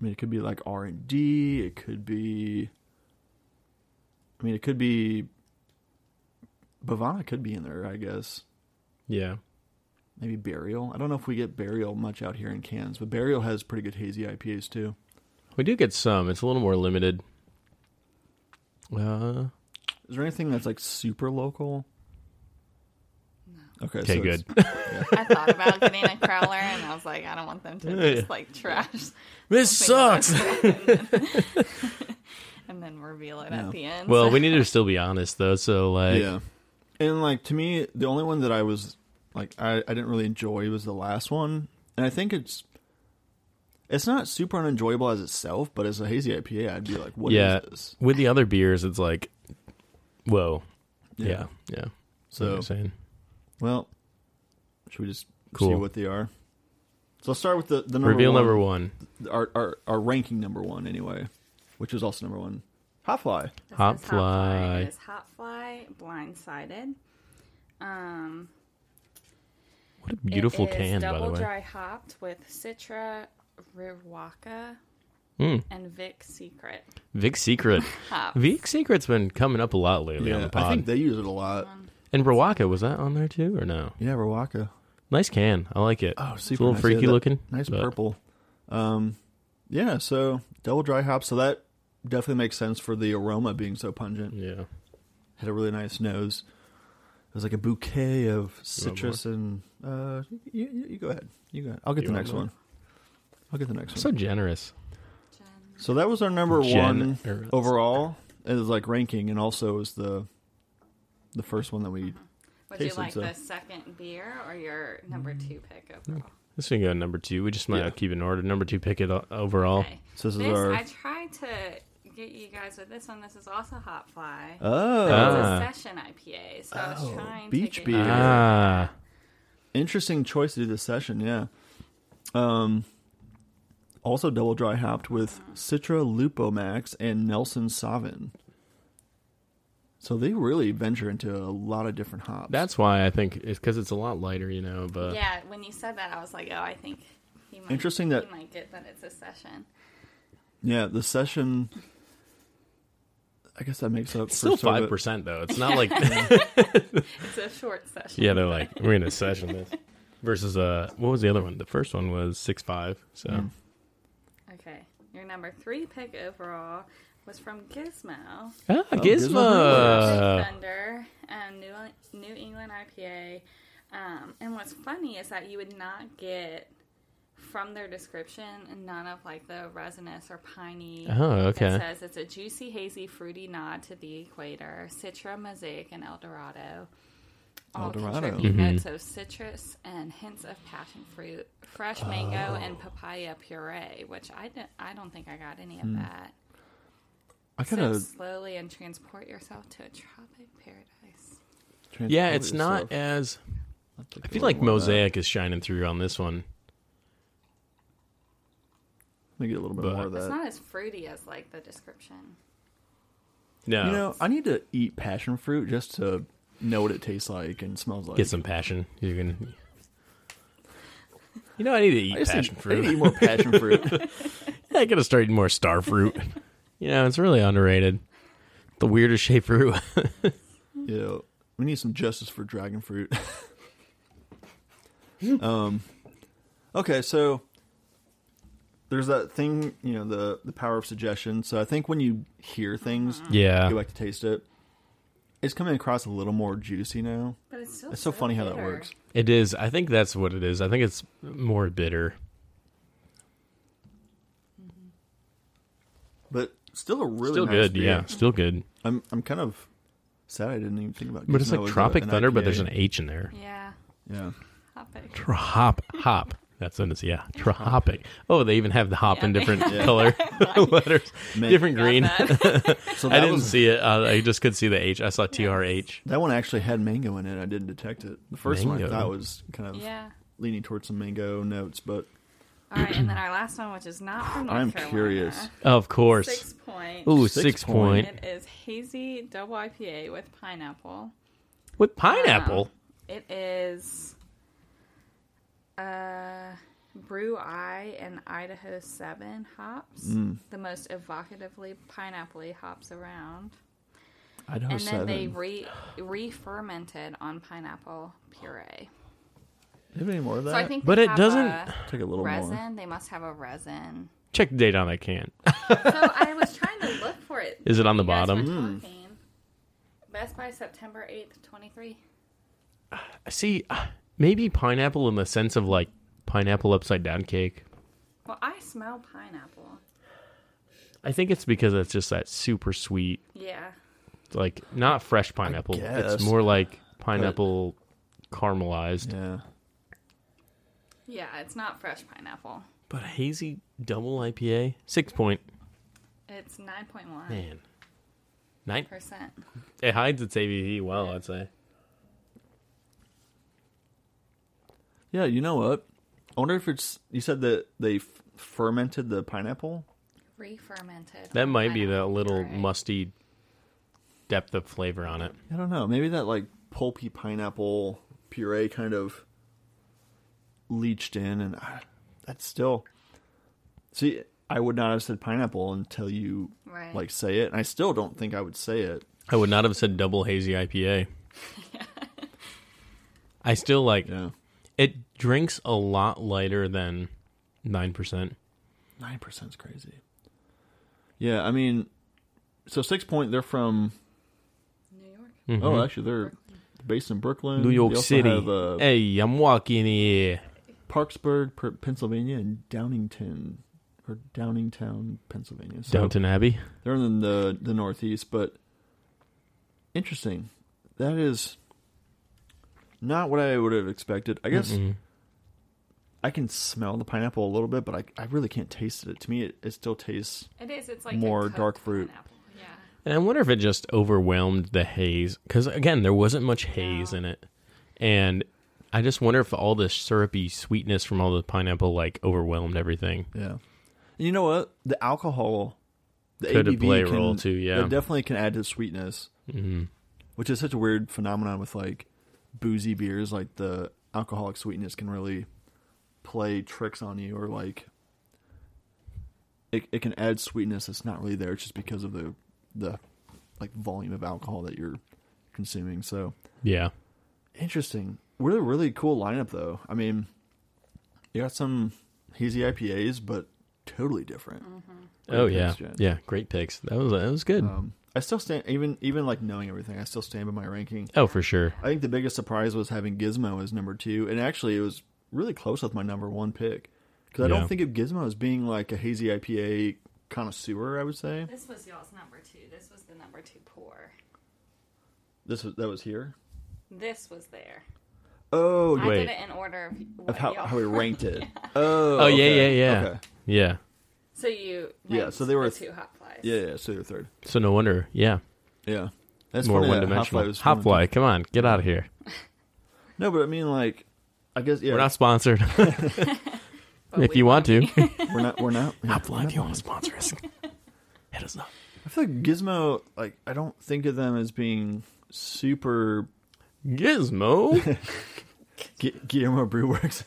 mean, it could be like R and D. It could be. I mean, it could be. Bhavana could be in there, I guess. Yeah. Maybe Burial. I don't know if we get Burial much out here in cans, but Burial has pretty good hazy IPAs too. We do get some. It's a little more limited. Uh, Is there anything that's like super local? Okay, okay, so it's- good. I thought about getting a crowler, and I was like, I don't want them to Yeah. just like trash. this something sucks. like- and then reveal it Yeah. at the end. well, we need to still be honest though. So like, yeah. And like to me, the only one that I was like I, I didn't really enjoy was the last one, and I think it's It's not super unenjoyable as itself, but as a hazy IPA, I'd be like, "What is Yeah. this?" With the other beers, it's like, whoa. Yeah. Yeah. So, So, you're saying. well, should we just see what they are? So I'll start with the the number Reveal one, number one. Our, our our ranking number one anyway, which is also number one. Hopfly. This Hop is Fly. It is Hop Fly Blindsided. Um, What a beautiful it is can, by double the way. Double dry hopped with Citra, Riwaka, Mm. and Vic Secret Vic Secret. Vic Secret's been coming up a lot lately on the I think they use it a lot. and Rawaka, was that on there too, or no? Yeah, Rawaka. Nice can. I like it. Oh, it's a little nice. freaky Yeah, looking. Nice but- purple. Um, yeah, so double dry hop. So that definitely makes sense for the aroma being so pungent. Yeah. Had a really nice nose. It was like a bouquet of citrus and uh, you, you, you go ahead. You go ahead. I'll get You the next more? one. I'll get the next So one. So generous. So that was our number one Generous. overall. It was like ranking, and also was the the first one that we. Would you like so- the second beer or your number two pick overall? This thing go number two. We just might Yeah. keep it in order. Number two pick it o- overall. Okay. So this is This, our. I tried to get you guys with this one. This is also Hopfly. oh, Ah. It's a session IPA, so I was Oh, trying beach to get beer. you- Ah. interesting choice to do this session. Yeah. Um. Also double dry hopped with Citra Lupomax and Nelson Sauvin. So they really venture into a lot of different hops. That's why I think it's because it's a lot lighter, you know. But Yeah, when you said that, I was like, oh, I think he might. Interesting that- he might get that it's a session. yeah. The session. I guess that makes up it's for still five percent though. It's not like It's a short session. yeah, they're like we're gonna session this versus uh what was the other one? The first one was six five. So Mm. Okay, your number three pick overall was from Gizmo. ah, Oh, Gizmo. Gizmo Thunder and New New England IPA. Um, and what's funny is that you would not get from their description none of like the resinous or piney. Oh, okay. It says it's a juicy, hazy, fruity nod to the equator, Citra, Mosaic, and El Dorado. All Eldorado. contribute Mhm. notes of citrus and hints of passion fruit, fresh mango, and papaya puree. Which I don't, I don't think I got any of that. I kind of slowly and transport yourself to a tropic paradise. Yeah, it's not as I feel like Mosaic is shining through on this one. Let me get a little bit but- more of that. It's not as fruity as like the description. No, You know, I need to eat passion fruit just to know what it tastes like and smells like. get some passion. You can. You know, I need to I eat just passion need, I fruit. need to eat more passion fruit. I gotta start eating more star fruit. you know, it's really underrated. The weirdest shaped fruit. you know, we need some justice for dragon fruit. um, okay, so there's that thing, you know, the the power of suggestion. So I think when you hear things, mm-hmm. yeah. you like to taste it. It's coming across a little more juicy now. But it's still It's so funny how that bitter. works. It is. I think that's what it is. I think it's more bitter. Mm-hmm. But still a really Still nice good. beer. Yeah, still good. I'm I'm kind of sad I didn't even think about. It. But it's Gizmo like as a- Tropic an Thunder, but there's IPA. an H in there. Yeah, yeah. topic. Tro- hop, hop. That's what it's. Yeah, tropic. Oh, they even have the hop in different Yeah. color letters, Man, different green. So I didn't was, see it. Uh, I just could see the H. I saw TRH. that one actually had mango in it. I didn't detect it. The first one I thought was kind of yeah. leaning towards some mango notes, but All right, and then our last one, which is not from North I'm Carolina. curious. Of course. Sixpoint. Ooh, Six six, point. point. It is hazy double IPA with pineapple. with pineapple. It is uh, BRU-1 and Idaho 7 hops. Mm. The most evocatively pineapple hops around. Idaho and then they re re fermented on pineapple puree. Do you have any more of that? So I think But they it have doesn't- a take a little resin. more. They must have a resin. Check the date on that can. so I was trying to look for it. Is it on the You guys were bottom? Mm. Best by September 8th, 23. See, uh, maybe pineapple in the sense of like pineapple upside down cake. Well, I smell pineapple. I think it's because it's just that super sweet, Yeah. like not fresh pineapple. guess. It's more like pineapple caramelized. Yeah. Yeah, it's not fresh pineapple. But hazy double IPA, Sixpoint. It's nine point one Man, nine. percent. It hides its ABV well, I'd say. Yeah, you know what? I wonder if it's. You said that they f- fermented the pineapple. Re-fermented. That might be the pineapple little puree. musty depth of flavor on it. I don't know. Maybe that like pulpy pineapple puree kind of leached in, and I, that's still. See, I would not have said pineapple until you Right. like say it, and I still don't think I would say it. I would not have said double hazy IPA. I still like Yeah, it. Drinks a lot lighter than nine percent. nine percent is crazy. Yeah, I mean, so Sixpoint. They're from. New York. Mm-hmm. Oh, actually, they're based in Brooklyn, New York City. Have, uh, hey, I'm walking here. Parkesburg, Pennsylvania, and Downington or Downingtown, Pennsylvania. So Downton Abbey. they're in the the Northeast, but interesting. That is not what I would have expected. I guess Mm-mm. I can smell the pineapple a little bit, but I I really can't taste it. To me, it, it still tastes. It is. It's like a More cooked dark fruit. pineapple. Yeah. And I wonder if it just overwhelmed the haze because again, there wasn't much haze No. in it, and I just wonder if all the syrupy sweetness from all the pineapple like overwhelmed everything. Yeah. And you know what? The alcohol, the Could ABV play a can, role too, yeah. It definitely can add to the sweetness, hmm which is such a weird phenomenon with like boozy beers. Like the alcoholic sweetness can really play tricks on you, or like it it can add sweetness that's not really there just because of the the like volume of alcohol that you're consuming. So Yeah, Interesting. Really, really cool lineup, though. I mean, you got some hazy IPAs, but totally different. Great oh picks, yeah, Jen. yeah, great picks. That was that was good. Um, I still stand, even even like knowing everything, I still stand by my ranking. oh for sure. I think the biggest surprise was having Gizmo as number two, and actually, it was really close with my number one pick because I Yeah. don't think of Gizmo as being like a hazy IPA connoisseur. I would say This was y'all's number two. This was the number two pour. this was that was here. This was there. Oh, I Wait. did it in order of, what of how y'all- how we ranked it. Oh, Oh, yeah, okay. yeah, yeah. Okay. Yeah. So you Yeah, so they were the two hot flies. Yeah, yeah. So you're third. So no wonder. Yeah, Yeah, that's more one dimensional. Half-Life hot fly come on, get out of here. No, but I mean, like, I guess yeah, We're not sponsored. If you want to, we're not, we're not. yeah, Hot we're fly, not if you want to sponsor us, hit us up. I feel like Gizmo, like, I don't think of them as being super Gizmo. Gu- Guillermo Brewworks.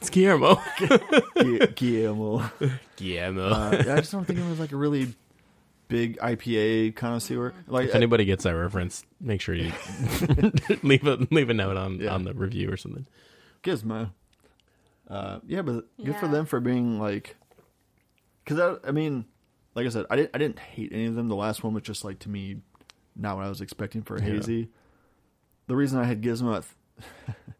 It's Guillermo. Gu- Guillermo. Guillermo. Uh, I just don't think it was like a really big IPA connoisseur. Like, if anybody gets that reference, make sure you leave a leave a note on Yeah. on the review or something. Gizmo. Uh, yeah, but good for them for being like, because I, I mean, like I said, I didn't, I didn't hate any of them. The last one was just like to me, not what I was expecting for a Yeah. hazy. The reason I had Gizmo at,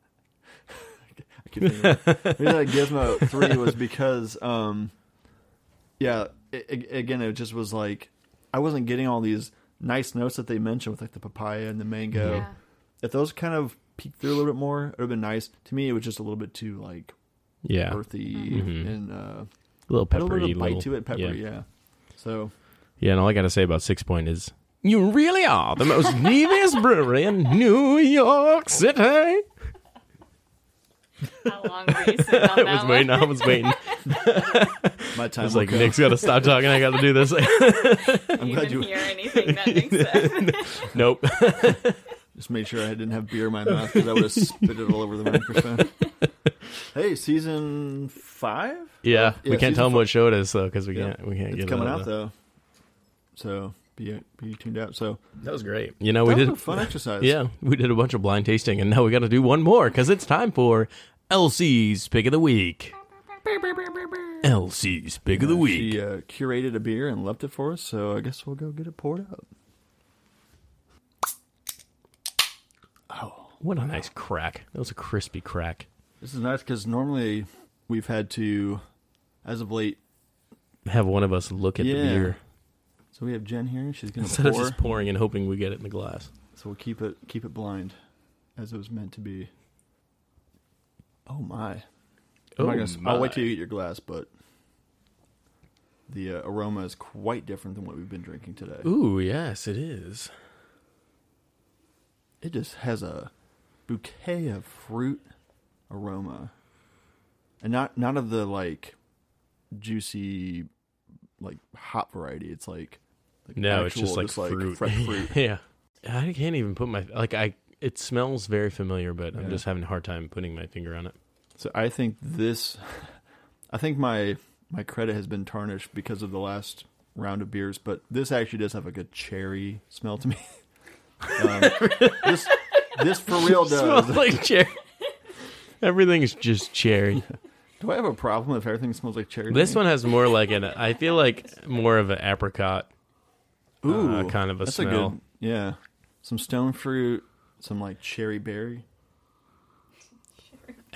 I keep thinking about it. the reason I Gizmo three was because, um, yeah, i i- again, it just was like I wasn't getting all these nice notes that they mentioned with like the papaya and the mango Yeah. if those kind of peeked through a little bit more, it would have been nice. To me, it was just a little bit too like Yeah, earthy Mhm. and uh, a little had a little peppery. bit of bite little- to it, peppery. Yeah. Yeah. So yeah, and all I got to say about Sixpoint is you really are the most neviest brewery in New York City. How long were you sitting on I that was one? waiting. I was waiting. my I time was will like, come. Nick's got to stop talking. I got to do this. you glad didn't you- hear anything that Nick said. nope. Just made sure I didn't have beer in my mouth because I would have spit it all over the microphone. hey, season five? Yeah, Yeah, we can't season tell them what show it is though, because we Yeah. can't. We can't It's get it coming out out though. So be be tuned out. So That was great. You know, we that did a fun exercise. Yeah, we did a bunch of blind tasting, and now we got to do one more because it's time for LC's pick of the week. LC's pick of the week. She uh, curated a beer and left it for us, so I guess we'll go get it poured up. Oh, What a nice crack! That was a crispy crack. this is nice because normally we've had to, as of late, Have one of us look at the beer so we have Jen here. and She's gonna instead of pour, just pouring and hoping we get it in the glass. so we'll keep it keep it blind, as it was meant to be. Oh my! I'm Oh, not gonna, I'll wait till you get your glass, but the uh, aroma is quite different than what we've been drinking today. Ooh, yes, it is. It just has a bouquet of fruit aroma, and not not of the like juicy, like hop variety. It's like, like No, it's just actual, like fruit. fresh fruit. yeah, I can't even put my like I. It smells very familiar, but I'm just having a hard time putting my finger on it. So I think this, I think my my credit has been tarnished because of the last round of beers, but this actually does have a good cherry smell to me. um, this this for real smells does. like cherry. Everything's just cherry. Do I have a problem if everything smells like cherry? This one has more like an. I feel like more of an apricot. Ooh, uh, kind of a that's smell. a good yeah. Some stone fruit, some like cherry berry.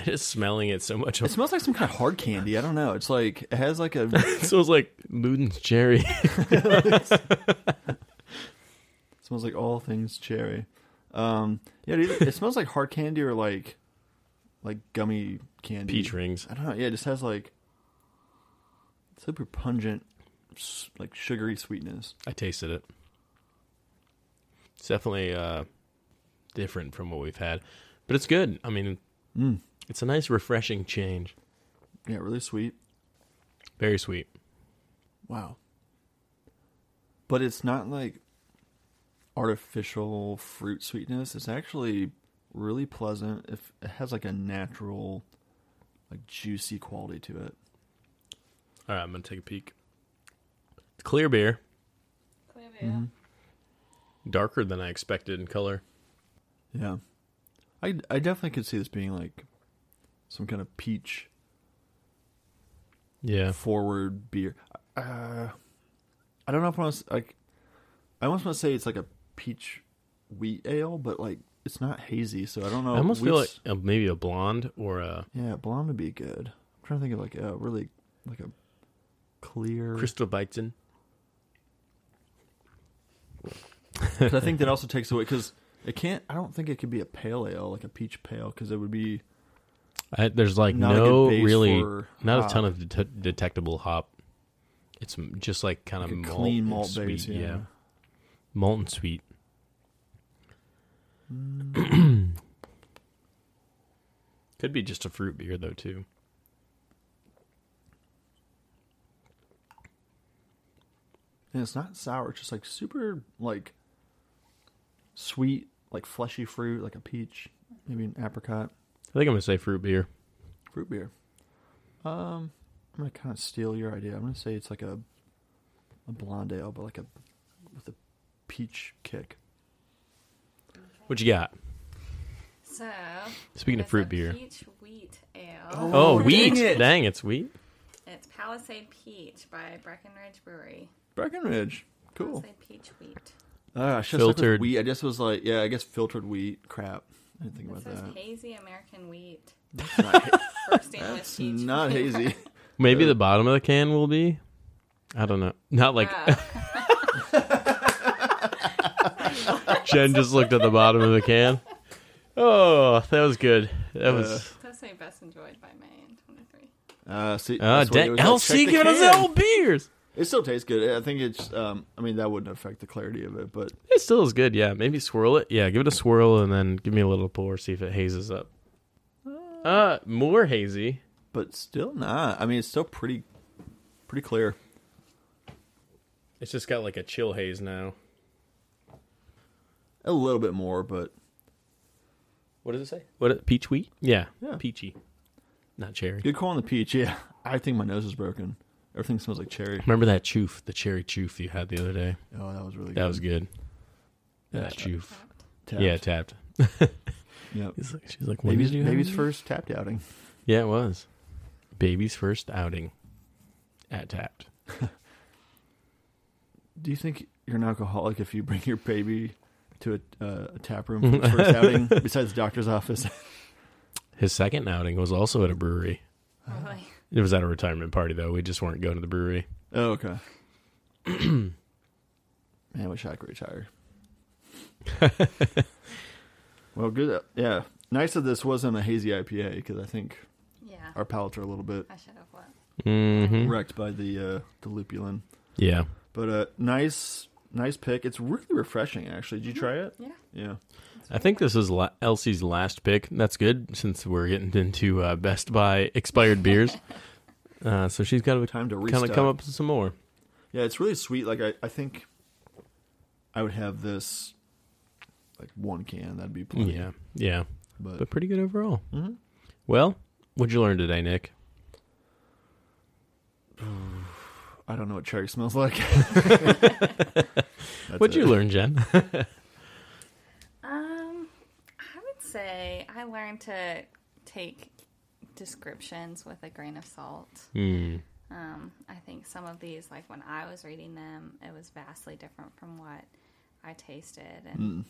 Just smelling it so much. It smells like some kind of hard candy. I don't know. It's like it has like a It smells like Luden's cherry. it smells like all things cherry. Um, yeah, dude, it smells like hard candy or like like gummy candy. Peach rings. I don't know. Yeah, it just has like super pungent, s- like sugary sweetness. I tasted it. It's definitely uh, different from what we've had, but it's good. I mean, Mm. it's a nice, refreshing change. Yeah, really sweet. Very sweet. Wow. But it's not like artificial fruit sweetness. It's actually really pleasant. If it has like a natural, like juicy quality to it. All right, I'm gonna take a peek. Clear beer, Clear beer. Mm-hmm. darker than I expected in color. Yeah, I I definitely could see this being like some kind of peach Yeah, forward beer. Uh, I don't know if I want to like. I almost want to say it's like a peach wheat ale, but like it's not hazy, so I don't know. I almost feel like Wheat's- uh, maybe a blonde or a yeah, blonde would be good. I'm trying to think of like a really like a clear. crystal Weizen. 'Cause I think that also takes away because it can't. I don't think it could be a pale ale like a peach pale because it would be I, there's like not a no base really for not a ton of det- detectable hop. It's m- just like kind Like a of malt clean and malt sweet. base, yeah. malt and sweet. Mm. Could be just a fruit beer though too. And it's not sour. It's just like super like sweet, like fleshy fruit, like a peach, maybe an apricot. I think I'm gonna say fruit beer. fruit beer. Um, I'm gonna kind of steal your idea. I'm gonna say it's like a a blonde ale, but like a with a peach kick. What you got? So Speaking of fruit a beer. peach wheat ale. Oh, Oh, dang wheat! it. Dang, it's wheat. It's Palisade Peach by Breckenridge Brewery. Breckenridge, cool. Palisade Peach Wheat. Ah, I should Filtered. wheat. I just was like, yeah, I guess filtered wheat. Crap, I didn't think It about says that. hazy American wheat. That's not, Bursting that's peach. not hazy. Maybe Uh, the bottom of the can will be. I don't know. Not like. Jen just looked at the bottom of the can. Oh, that was good. That was. It does say best enjoyed by May in 23. Uh, see, Uh, that's what it dang, was like, LC check the giving us can. all beers. It still tastes good. I think it's. Um, I mean, that wouldn't affect the clarity of it, but It still is good. Yeah, maybe swirl it. Yeah, give it a swirl and then give me a little pour. See if it hazes up. Uh, more hazy. but still not. I mean, it's still pretty, pretty clear. It's just got like a chill haze now. A little bit more, but What does it say? What peach wheat? Yeah, Yeah. peachy, not cherry. good call on the peach. Yeah, I think my nose is broken. Everything smells like cherry. Remember that Chouffe, the cherry Chouffe you had the other day? Oh, that was really. Good. That good. was good. Yeah, that Chouffe. tapped. Yeah, tapped. Yep. He's like, she's like, Baby's, you baby's first tapped outing. Yeah, it was. Baby's first outing at Tapped. Do you think you're an alcoholic if you bring your baby to a, uh, a tap room for its first outing besides the doctor's office? His second outing was also at a brewery. Really? It was at a retirement party, though. We just weren't going to the brewery. oh, okay. Man, I wish I could retire. well, good. uh, Yeah, nice that this wasn't a hazy IPA because I think Yeah. our palates are a little bit I should have what? hmm wrecked by the uh, the lupulin. Yeah. But uh, nice, nice pick. It's really refreshing. Actually, did you try it? Yeah. Yeah. I think this is la- LC's last pick. That's good since we're getting into uh, Best Buy expired beers. Uh, so she's got to Time to kind of come up with some more. Yeah, it's really sweet. Like I, I think I would have this like one can. That'd be plenty. Yeah, yeah, but, but pretty good overall. Mhm. Well, what'd you learn today, Nick? I don't know what cherry smells like. What'd you learn, Jen? Um, I would say I learned to take descriptions with a grain of salt. Hmm. Um, I think some of these, like when I was reading them, it was vastly different from what I tasted, and Mm.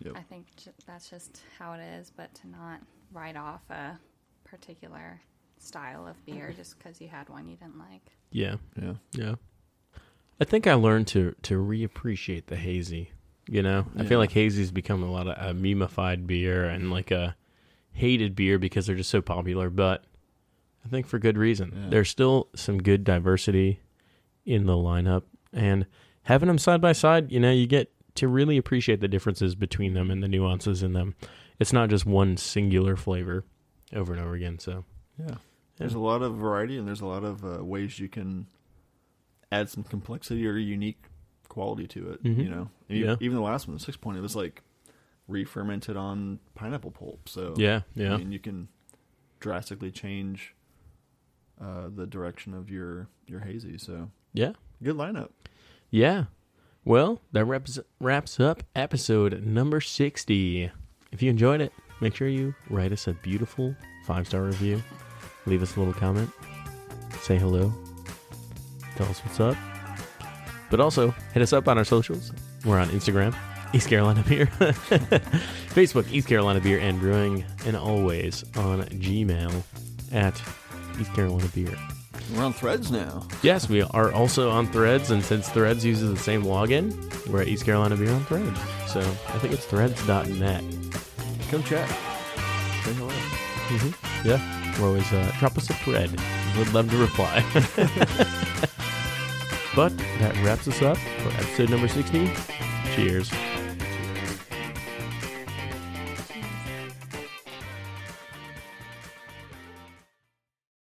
Yep. I think j- that's just how it is. But to not write off a particular style of beer just because you had one you didn't like. Yeah, Yeah. yeah. I think I learned to to reappreciate the hazy. You know, I feel like hazy's become a lot of a memeified beer and like a hated beer because they're just so popular. But I think for good reason. Yeah. There's still some good diversity in the lineup, and having them side by side, you know, you get to really appreciate the differences between them and the nuances in them. It's not just one singular flavor over and over again. So Yeah. There's a lot of variety and there's a lot of uh, ways you can add some complexity or unique quality to it. Mhm. You know, And Yeah. even, even the last one, the Sixpoint, it was like re-fermented on pineapple pulp. So yeah, yeah, I mean, you can drastically change uh, the direction of your your hazy. So yeah. good lineup. Yeah. Well, that wraps wraps up episode number 60. If you enjoyed it, make sure you write us a beautiful five-star review. Leave us a little comment. Say hello. Tell us what's up. But also, hit us up on our socials. We're on Instagram, East Carolina Beer. Facebook, East Carolina Beer and Brewing. And always on Gmail at East Carolina Beer. We're on Threads now. Yes, we are also on Threads, and since Threads uses the same login, we're at East Carolina Beer on Threads. So I think it's threads.net. Come chat. Say hello. Mm-hmm. Yeah, we're always uh, drop us a thread. We'd love to reply. but that wraps us up for episode number 60. Cheers.